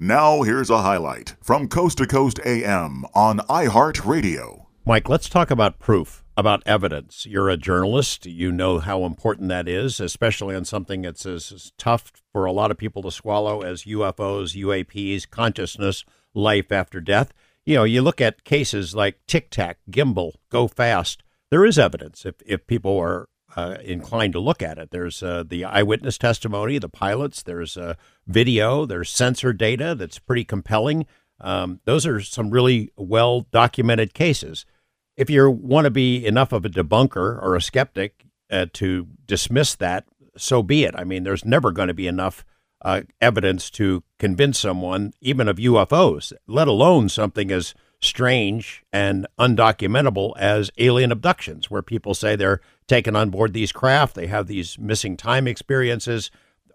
Now, here's a highlight from Coast to Coast AM on iHeartRadio. Mike, let's talk about proof, about evidence. You're a journalist. You know how important that is, especially on something that's as, as tough for a lot of people to swallow as UFOs, UAPs, consciousness, life after death. You know, you look at cases like Tic Tac, Gimbal, Go Fast. There is evidence if, if people are uh, inclined to look at it. There's uh, the eyewitness testimony, the pilots, there's video, there's sensor data that's pretty compelling. Um, those are some really well documented cases. If you want to be enough of a debunker or a skeptic uh, to dismiss that, so be it. I mean, there's never going to be enough uh, evidence to convince someone, even of UFOs, let alone something as strange and undocumentable as alien abductions, where people say they're taken on board these craft, they have these missing time experiences,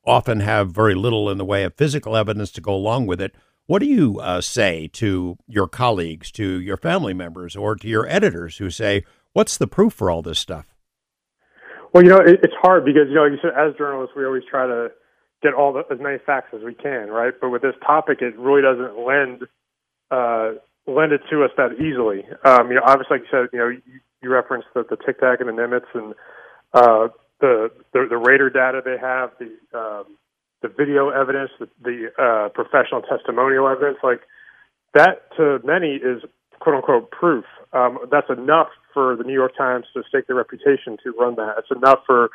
often have very little in the way of physical evidence to go along with it. What do you uh, say to your colleagues, to your family members, or to your editors who say, "What's the proof for all this stuff?" Well, you know, it, it's hard because you know, you said as journalists, we always try to get all the, as many facts as we can, right? But with this topic, it really doesn't lend uh, lend it to us that easily. Um, you know, obviously, like you said, you know, you, you referenced the, the Tic Tac and the Nimitz and uh, the, the the radar data they have, the um, the video evidence, the, the uh, professional testimonial evidence, like that to many is quote unquote proof. Um, that's enough for the New York Times to stake their reputation to run that. It's enough for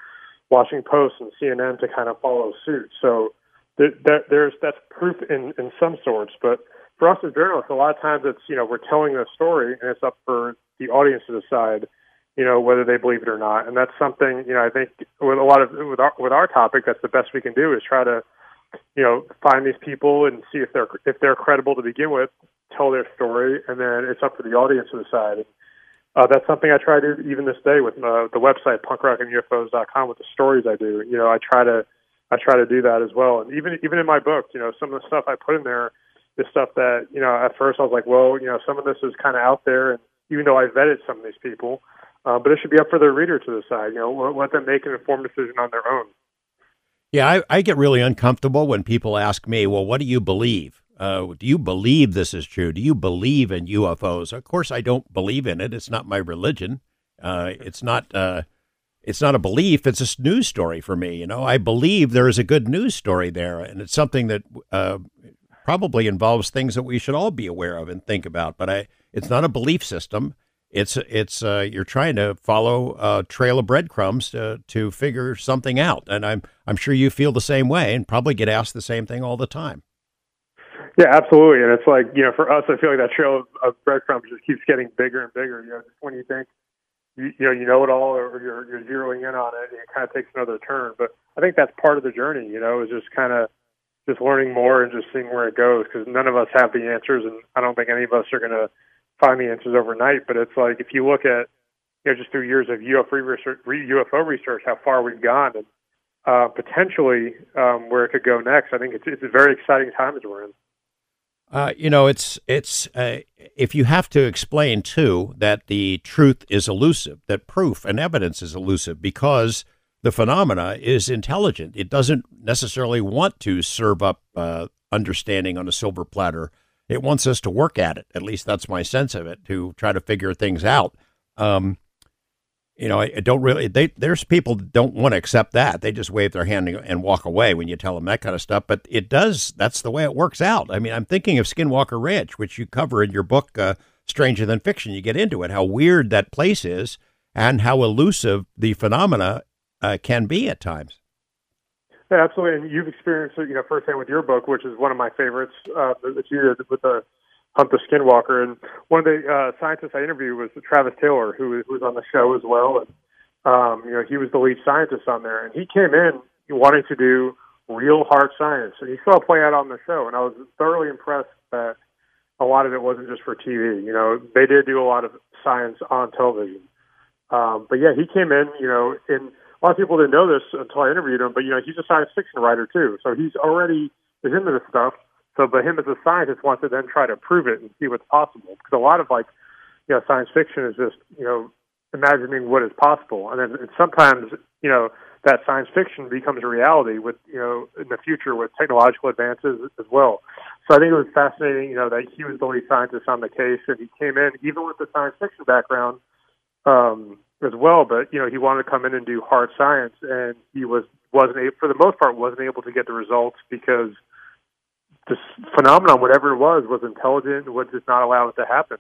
Washington Post and CNN to kind of follow suit. So there, there, there's that's proof in in some sorts, but for us as journalists, a lot of times it's you know we're telling a story and it's up for the audience to decide, you know, whether they believe it or not. And that's something you know I think with a lot of with our with our topic, that's the best we can do is try to you know find these people and see if they're if they're credible to begin with, tell their story, and then it's up to the audience to decide. Uh, that's something I try to even this day with uh, the website punkrockandufos.com with the stories I do. You know, I try to I try to do that as well. And even even in my book, you know, some of the stuff I put in there is stuff that you know at first I was like, well, you know, some of this is kind of out there, and even though I vetted some of these people, uh, but it should be up for the reader to decide. You know, let them make an informed decision on their own. Yeah, I, I get really uncomfortable when people ask me, well, what do you believe? Uh, do you believe this is true? Do you believe in UFOs? Of course, I don't believe in it. It's not my religion. Uh, it's not. Uh, it's not a belief. It's a news story for me. You know, I believe there is a good news story there, and it's something that uh, probably involves things that we should all be aware of and think about. But I, it's not a belief system. It's it's uh, you're trying to follow a trail of breadcrumbs to to figure something out, and I'm I'm sure you feel the same way, and probably get asked the same thing all the time. Yeah, absolutely. And it's like, you know, for us, I feel like that trail of, of breadcrumbs just keeps getting bigger and bigger. You know, just when you think, you, you know, you know it all or you're, you're zeroing in on it, it kind of takes another turn. But I think that's part of the journey, you know, is just kind of just learning more and just seeing where it goes because none of us have the answers. And I don't think any of us are going to find the answers overnight. But it's like, if you look at, you know, just through years of UFO research, UFO research, how far we've gone and uh, potentially um, where it could go next, I think it's, it's a very exciting time as we're in. Uh, you know, it's it's uh, if you have to explain too that the truth is elusive, that proof and evidence is elusive because the phenomena is intelligent. It doesn't necessarily want to serve up uh, understanding on a silver platter. It wants us to work at it. At least that's my sense of it. To try to figure things out. Um, you know, I, don't really. They, there's people that don't want to accept that. They just wave their hand and walk away when you tell them that kind of stuff. But it does. That's the way it works out. I mean, I'm thinking of Skinwalker Ranch, which you cover in your book, uh, Stranger Than Fiction. You get into it, how weird that place is, and how elusive the phenomena uh, can be at times. Yeah, absolutely. And you've experienced it, you know, firsthand with your book, which is one of my favorites uh, that you did with the Hunt the Skinwalker. And one of the uh, scientists I interviewed was Travis Taylor, who, who was on the show as well. And, um, you know, he was the lead scientist on there. And he came in wanting to do real hard science. And he saw it play out on the show. And I was thoroughly impressed that a lot of it wasn't just for TV. You know, they did do a lot of science on television. Um, but yeah, he came in, you know, in a lot of people didn't know this until I interviewed him, but you know, he's a science fiction writer too. So he's already is into this stuff. So, but him as a scientist wants to then try to prove it and see what's possible. Because a lot of like, you know, science fiction is just, you know, imagining what is possible, and then and sometimes you know that science fiction becomes a reality with you know in the future with technological advances as well. So I think it was fascinating, you know, that he was the lead scientist on the case, and he came in even with the science fiction background um, as well. But you know, he wanted to come in and do hard science, and he was wasn't able, for the most part wasn't able to get the results because this phenomenon, whatever it was, was intelligent, and would just not allow it to happen.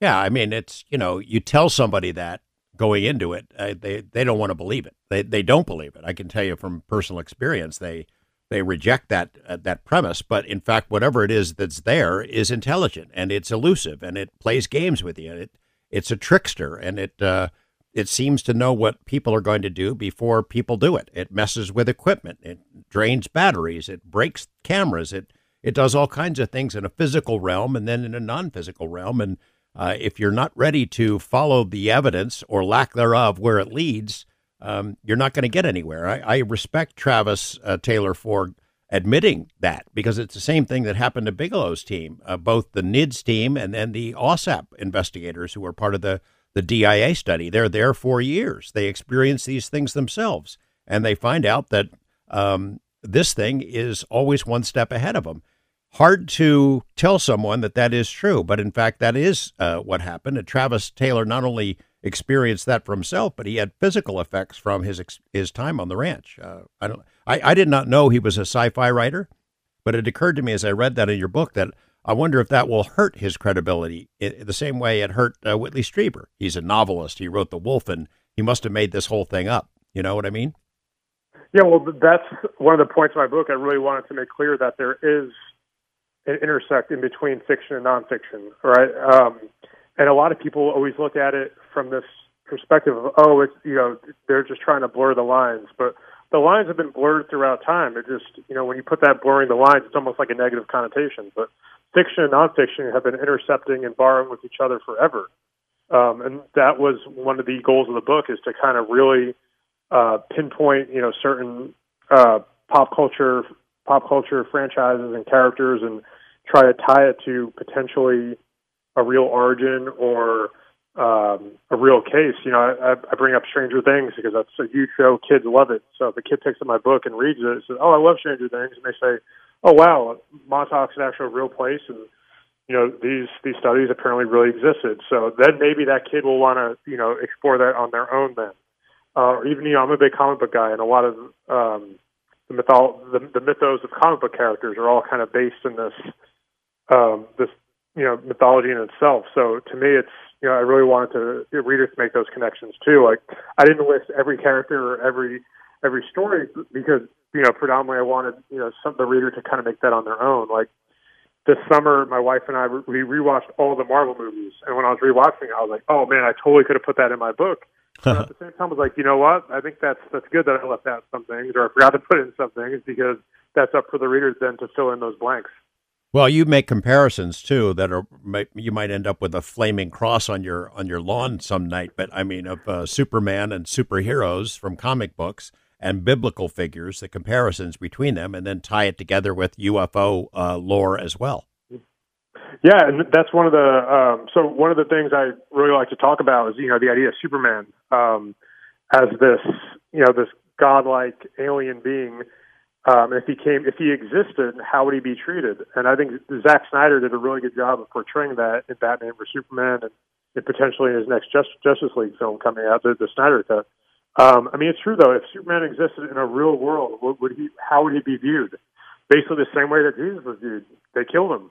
Yeah, I mean, it's you know, you tell somebody that going into it, uh, they they don't want to believe it. They they don't believe it. I can tell you from personal experience, they they reject that uh, that premise. But in fact, whatever it is that's there is intelligent and it's elusive and it plays games with you. It it's a trickster and it uh, it seems to know what people are going to do before people do it. It messes with equipment. It drains batteries. It breaks cameras. It it does all kinds of things in a physical realm and then in a non-physical realm. And uh, if you're not ready to follow the evidence or lack thereof where it leads, um, you're not going to get anywhere. I, I respect Travis uh, Taylor for admitting that because it's the same thing that happened to Bigelow's team, uh, both the NIDS team and then the AAWSAP investigators who were part of the the DIA study. They're there for years. They experience these things themselves, and they find out that um, this thing is always one step ahead of them. Hard to tell someone that that is true, but in fact, that is uh, what happened. And Travis Taylor not only experienced that for himself, but he had physical effects from his his time on the ranch. Uh, I don't. I, I did not know he was a sci-fi writer, but it occurred to me as I read that in your book that I wonder if that will hurt his credibility in the same way it hurt uh, Whitley Strieber. He's a novelist. He wrote The Wolf, and he must have made this whole thing up. You know what I mean? Yeah, well, that's one of the points of my book. I really wanted to make clear that there is an intersect in between fiction and nonfiction, right? Um, and a lot of people always look at it from this perspective of, oh, it's you know, they're just trying to blur the lines, but the lines have been blurred throughout time. It just, you know, when you put that blurring the lines, it's almost like a negative connotation. But fiction and nonfiction have been intercepting and borrowing with each other forever. Um, and that was one of the goals of the book is to kind of really uh, pinpoint, you know, certain uh, pop culture, pop culture franchises and characters, and try to tie it to potentially a real origin or um, a real case. You know, I, I bring up Stranger Things because that's a huge show. Kids love it. So if a kid picks up my book and reads it, says, "Oh, I love Stranger Things," and they say, oh wow, Montauk's an actual real place, and you know these these studies apparently really existed. So then maybe that kid will want to you know explore that on their own then, uh, or even you know I'm a big comic book guy, and a lot of um, the mythol the, the mythos of comic book characters are all kind of based in this um, this you know mythology in itself. So to me, it's you know I really wanted to readers to make those connections too. Like I didn't list every character or every every story because you know predominantly I wanted you know some the reader to kind of make that on their own. Like this summer, my wife and I we rewatched all the Marvel movies, and when I was rewatching, I was like, oh man, I totally could have put that in my book. But at the same time, I was like, you know what? I think that's that's good that I left out some things, or I forgot to put in some things because that's up for the readers then to fill in those blanks. Well, you make comparisons too that are you might end up with a flaming cross on your on your lawn some night. But I mean, of uh, Superman and superheroes from comic books and biblical figures, the comparisons between them, and then tie it together with UFO uh, lore as well. Yeah, and that's one of the um, so one of the things I really like to talk about is you know the idea of Superman um, as this you know this godlike alien being um, if he came, if he existed, how would he be treated? And I think Zack Snyder did a really good job of portraying that in Batman vs Superman and, and potentially in his next Just, Justice League film coming out, the, the Snyder cut. Um, I mean, it's true though. If Superman existed in a real world, what would he? How would he be viewed? Basically, the same way that Jesus was viewed. They killed him.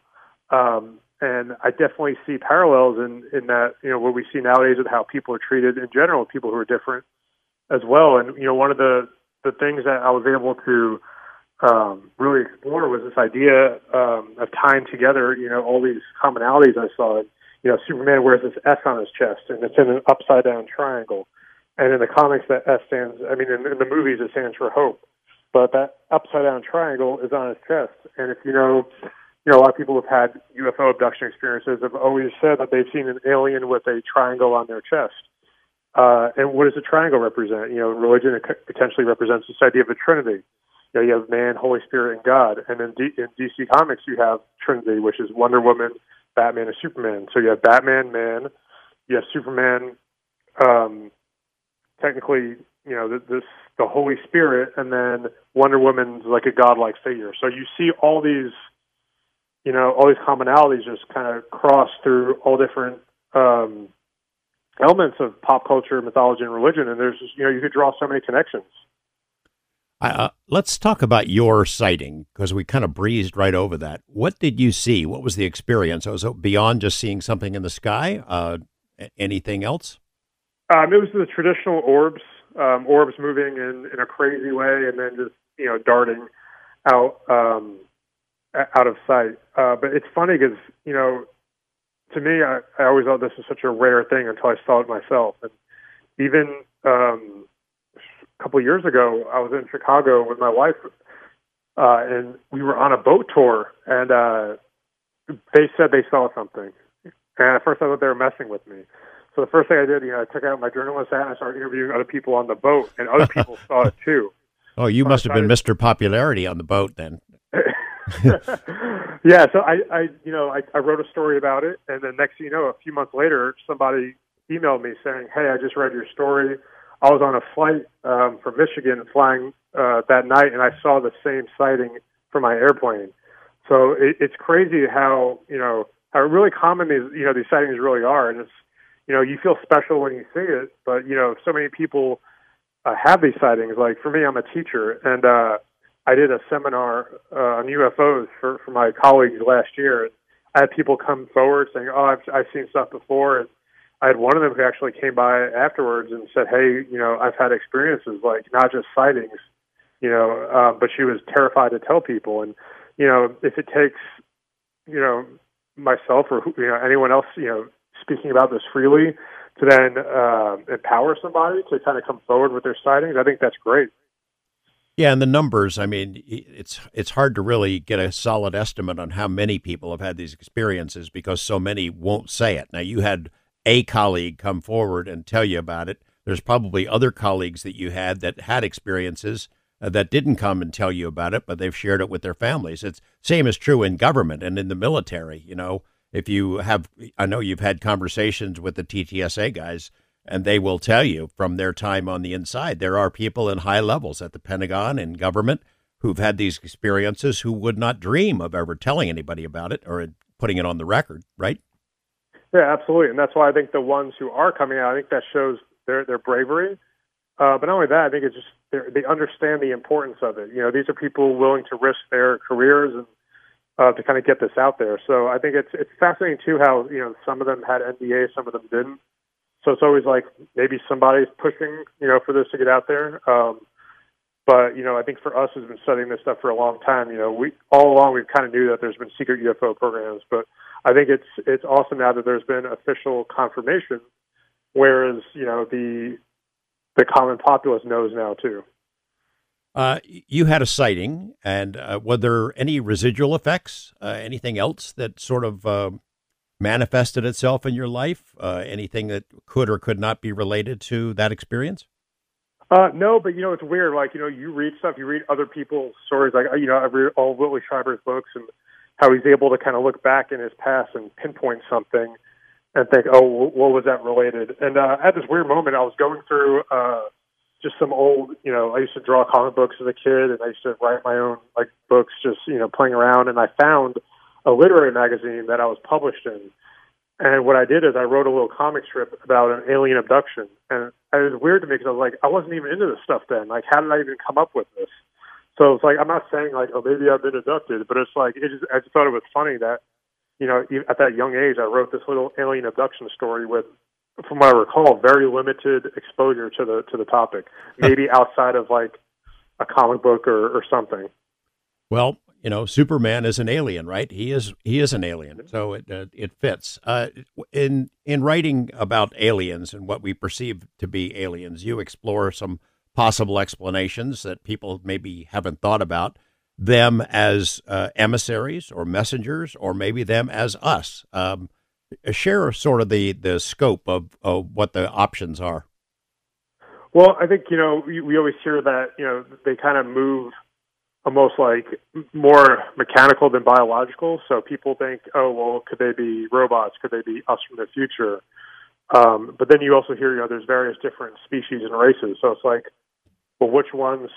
Um, and I definitely see parallels in in that you know what we see nowadays with how people are treated in general, people who are different as well. And you know, one of the the things that I was able to um, really explore was this idea um, of tying together, you know, all these commonalities I saw. You know, Superman wears this S on his chest, and it's in an upside down triangle. And in the comics, that S stands. I mean, in, in the movies, it stands for hope. But that upside down triangle is on his chest. And if you know, you know, a lot of people have had UFO abduction experiences have always said that they've seen an alien with a triangle on their chest. Uh, and what does a triangle represent? You know, religion it potentially represents this idea of a trinity you know, you have man, Holy Spirit, and God. And then D- in DC Comics, you have Trinity, which is Wonder Woman, Batman, and Superman. So you have Batman, man, you have Superman, um, technically, you know, this the Holy Spirit, and then Wonder Woman's like a godlike figure. So you see all these, you know, all these commonalities just kind of cross through all different um, elements of pop culture, mythology, and religion. And there's, you know, you could draw so many connections. Uh, let's talk about your sighting because we kind of breezed right over that. What did you see? What was the experience? Was it beyond just seeing something in the sky? Uh, anything else? Um, it was the traditional orbs, um, orbs moving in, in a crazy way, and then just you know darting out um, out of sight. Uh, but it's funny because you know, to me, I, I always thought this was such a rare thing until I saw it myself, and even um, a couple of years ago, I was in Chicago with my wife, uh, and we were on a boat tour, and uh, they said they saw something. And at first, I thought they were messing with me. So the first thing I did, you know, I took out my journalist hat and I started interviewing other people on the boat, and other people saw it too. Oh, you so must have been Mr. Popularity on the boat then. yeah, so I, I, you know, I, I wrote a story about it, and then next thing you know, a few months later, somebody emailed me saying, "Hey, I just read your story. I was on a flight um, from Michigan flying uh, that night, and I saw the same sighting from my airplane." So it, it's crazy how you know how really common these you know these sightings really are, and it's you know, you feel special when you see it, but you know, so many people uh, have these sightings. Like for me, I'm a teacher, and uh, I did a seminar uh, on UFOs for for my colleagues last year. I had people come forward saying, "Oh, I've I've seen stuff before," and I had one of them who actually came by afterwards and said, "Hey, you know, I've had experiences like not just sightings, you know, uh, but she was terrified to tell people." And you know, if it takes, you know, myself or you know anyone else, you know, speaking about this freely to then uh, empower somebody to kind of come forward with their sightings, I think that's great. Yeah, and the numbers, I mean, it's it's hard to really get a solid estimate on how many people have had these experiences because so many won't say it. Now, you had a colleague come forward and tell you about it. There's probably other colleagues that you had that had experiences uh, that didn't come and tell you about it, but they've shared it with their families. It's same is true in government and in the military. You know, if you have, I know you've had conversations with the TTSA guys, and they will tell you from their time on the inside, there are people in high levels at the Pentagon and government who've had these experiences who would not dream of ever telling anybody about it or putting it on the record, right? Yeah, absolutely, and that's why I think the ones who are coming out, I think that shows their their bravery. Uh, but not only that, I think it's just they understand the importance of it. You know, these are people willing to risk their careers and uh, to kind of get this out there. So I think it's it's fascinating too how you know some of them had NDA, some of them didn't. So it's always like maybe somebody's pushing you know for this to get out there. Um, but you know, I think for us who's been studying this stuff for a long time, you know, we all along we kind of knew that there's been secret UFO programs, but I think it's it's awesome now that there's been official confirmation. Whereas you know the the common populace knows now too. Uh, you had a sighting, and uh, were there any residual effects? Uh, anything else that sort of uh, manifested itself in your life? Uh, anything that could or could not be related to that experience? Uh, no, but you know it's weird. Like you know, you read stuff, you read other people's stories. Like you know, I read all Whitley Strieber's books and how he's able to kind of look back in his past and pinpoint something and think, oh, what was that related? And uh, at this weird moment, I was going through uh, just some old, you know, I used to draw comic books as a kid, and I used to write my own like books, just you know, playing around. And I found a literary magazine that I was published in. And what I did is I wrote a little comic strip about an alien abduction, and it was weird to me because I was like, I wasn't even into this stuff then. Like, how did I even come up with this? So it's like I'm not saying like, oh, maybe I've been abducted, but it's like it just I just thought it was funny that, you know, at that young age, I wrote this little alien abduction story with from what I recall, very limited exposure to the to the topic. Maybe outside of like a comic book or, or something. Well, you know, Superman is an alien, right? He is he is an alien, so it uh, it fits. Uh, in in writing about aliens and what we perceive to be aliens, you explore some possible explanations that people maybe haven't thought about. Them as uh, emissaries or messengers, or maybe them as us. Um, share sort of the the scope of, of what the options are. Well, I think you know we, always hear that you know they kind of move almost like more mechanical than biological. So people think, oh well, could they be robots? Could they be us from the future? Um, but then you also hear, you know, there's various different species and races. So it's like, well, which ones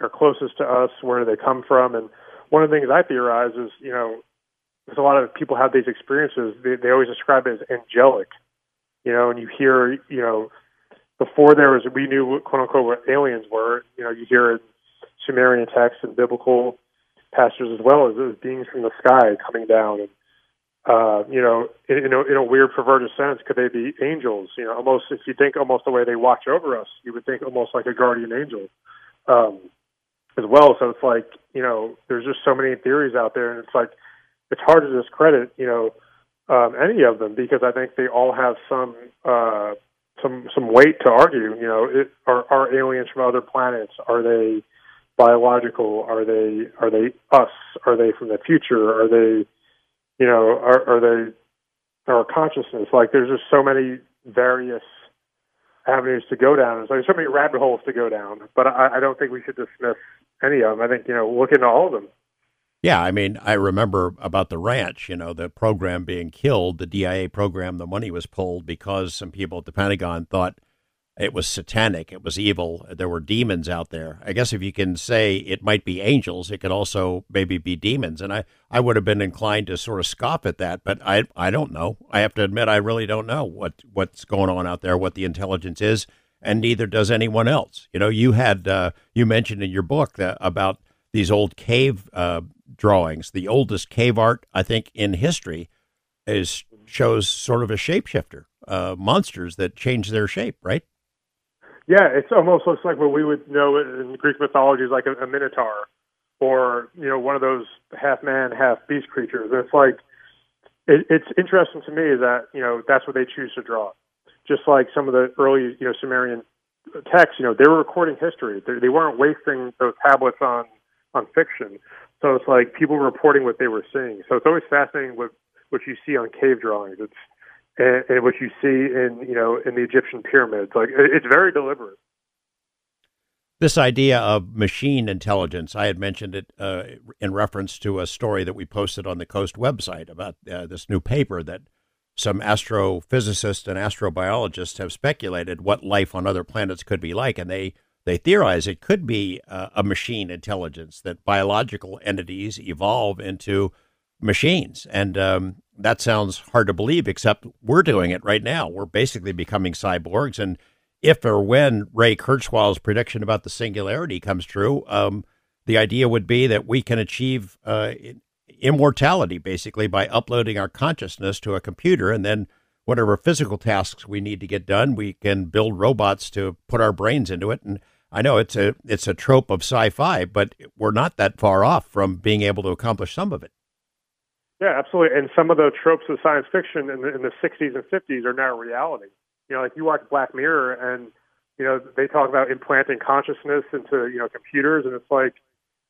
are closest to us? Where do they come from? And one of the things I theorize is, you know, because a lot of people have these experiences, they, they always describe it as angelic, you know, and you hear, you know, before there was, we knew what quote unquote what aliens were, you know, you hear in Sumerian texts and biblical passages as well as, as beings from the sky coming down and uh, you know, in, in, a, in a weird perverted sense, could they be angels? You know, almost if you think almost the way they watch over us, you would think almost like a guardian angel, um, as well. So it's like, you know, there's just so many theories out there, and it's like it's hard to discredit, you know, um, any of them because I think they all have some uh, some some weight to argue. You know, it, are are aliens from other planets? Are they biological? Are they are they us? Are they from the future? Are they you know, are, are they our consciousness? Like, there's just so many various avenues to go down. There's like so many rabbit holes to go down. But I, I don't think we should dismiss any of them. I think you know, look into all of them. Yeah, I mean, I remember about the ranch, you know, the program being killed, the DIA program, the money was pulled because some people at the Pentagon thought it was satanic, it was evil, there were demons out there. I guess if you can say it might be angels, it could also maybe be demons. And I, I would have been inclined to sort of scoff at that, but I I don't know. I have to admit I really don't know what what's going on out there, what the intelligence is, and neither does anyone else. You know, you had uh, you mentioned in your book that, about these old cave uh, drawings. The oldest cave art I think in history is shows sort of a shapeshifter, uh, monsters that change their shape, right? Yeah, it's almost looks like what we would know in Greek mythology is like a, a minotaur, or you know, one of those half man, half beast creatures. And it's like it, it's interesting to me that you know that's what they choose to draw. Just like some of the early you know Sumerian texts, you know, they were recording history. They, they weren't wasting those tablets on on fiction. So it's like people reporting what they were seeing. So it's always fascinating what what you see on cave drawings. It's and, and what you see in you know in the Egyptian pyramids. Like it's very deliberate. This idea of machine intelligence, I had mentioned it uh, in reference to a story that we posted on the Coast website about uh, this new paper that some astrophysicists and astrobiologists have speculated what life on other planets could be like, and they they theorize it could be uh, a machine intelligence that biological entities evolve into machines, and um, that sounds hard to believe, except we're doing it right now. We're basically becoming cyborgs. And if or when Ray Kurzweil's prediction about the singularity comes true, um, the idea would be that we can achieve uh, immortality basically by uploading our consciousness to a computer. And then whatever physical tasks we need to get done, we can build robots to put our brains into it. And I know it's a it's a trope of sci-fi, but we're not that far off from being able to accomplish some of it. Yeah, absolutely. And some of the tropes of science fiction in the, in the 60s and 50s are now reality. You know, like you watch Black Mirror and, you know, they talk about implanting consciousness into, you know, computers. And it's like,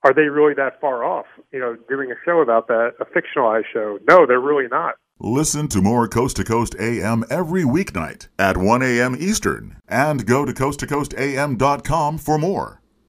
are they really that far off, you know, doing a show about that, a fictionalized show? No, they're really not. Listen to more Coast to Coast AM every weeknight at 1 a.m. Eastern and go to coasttocoastam.com for more.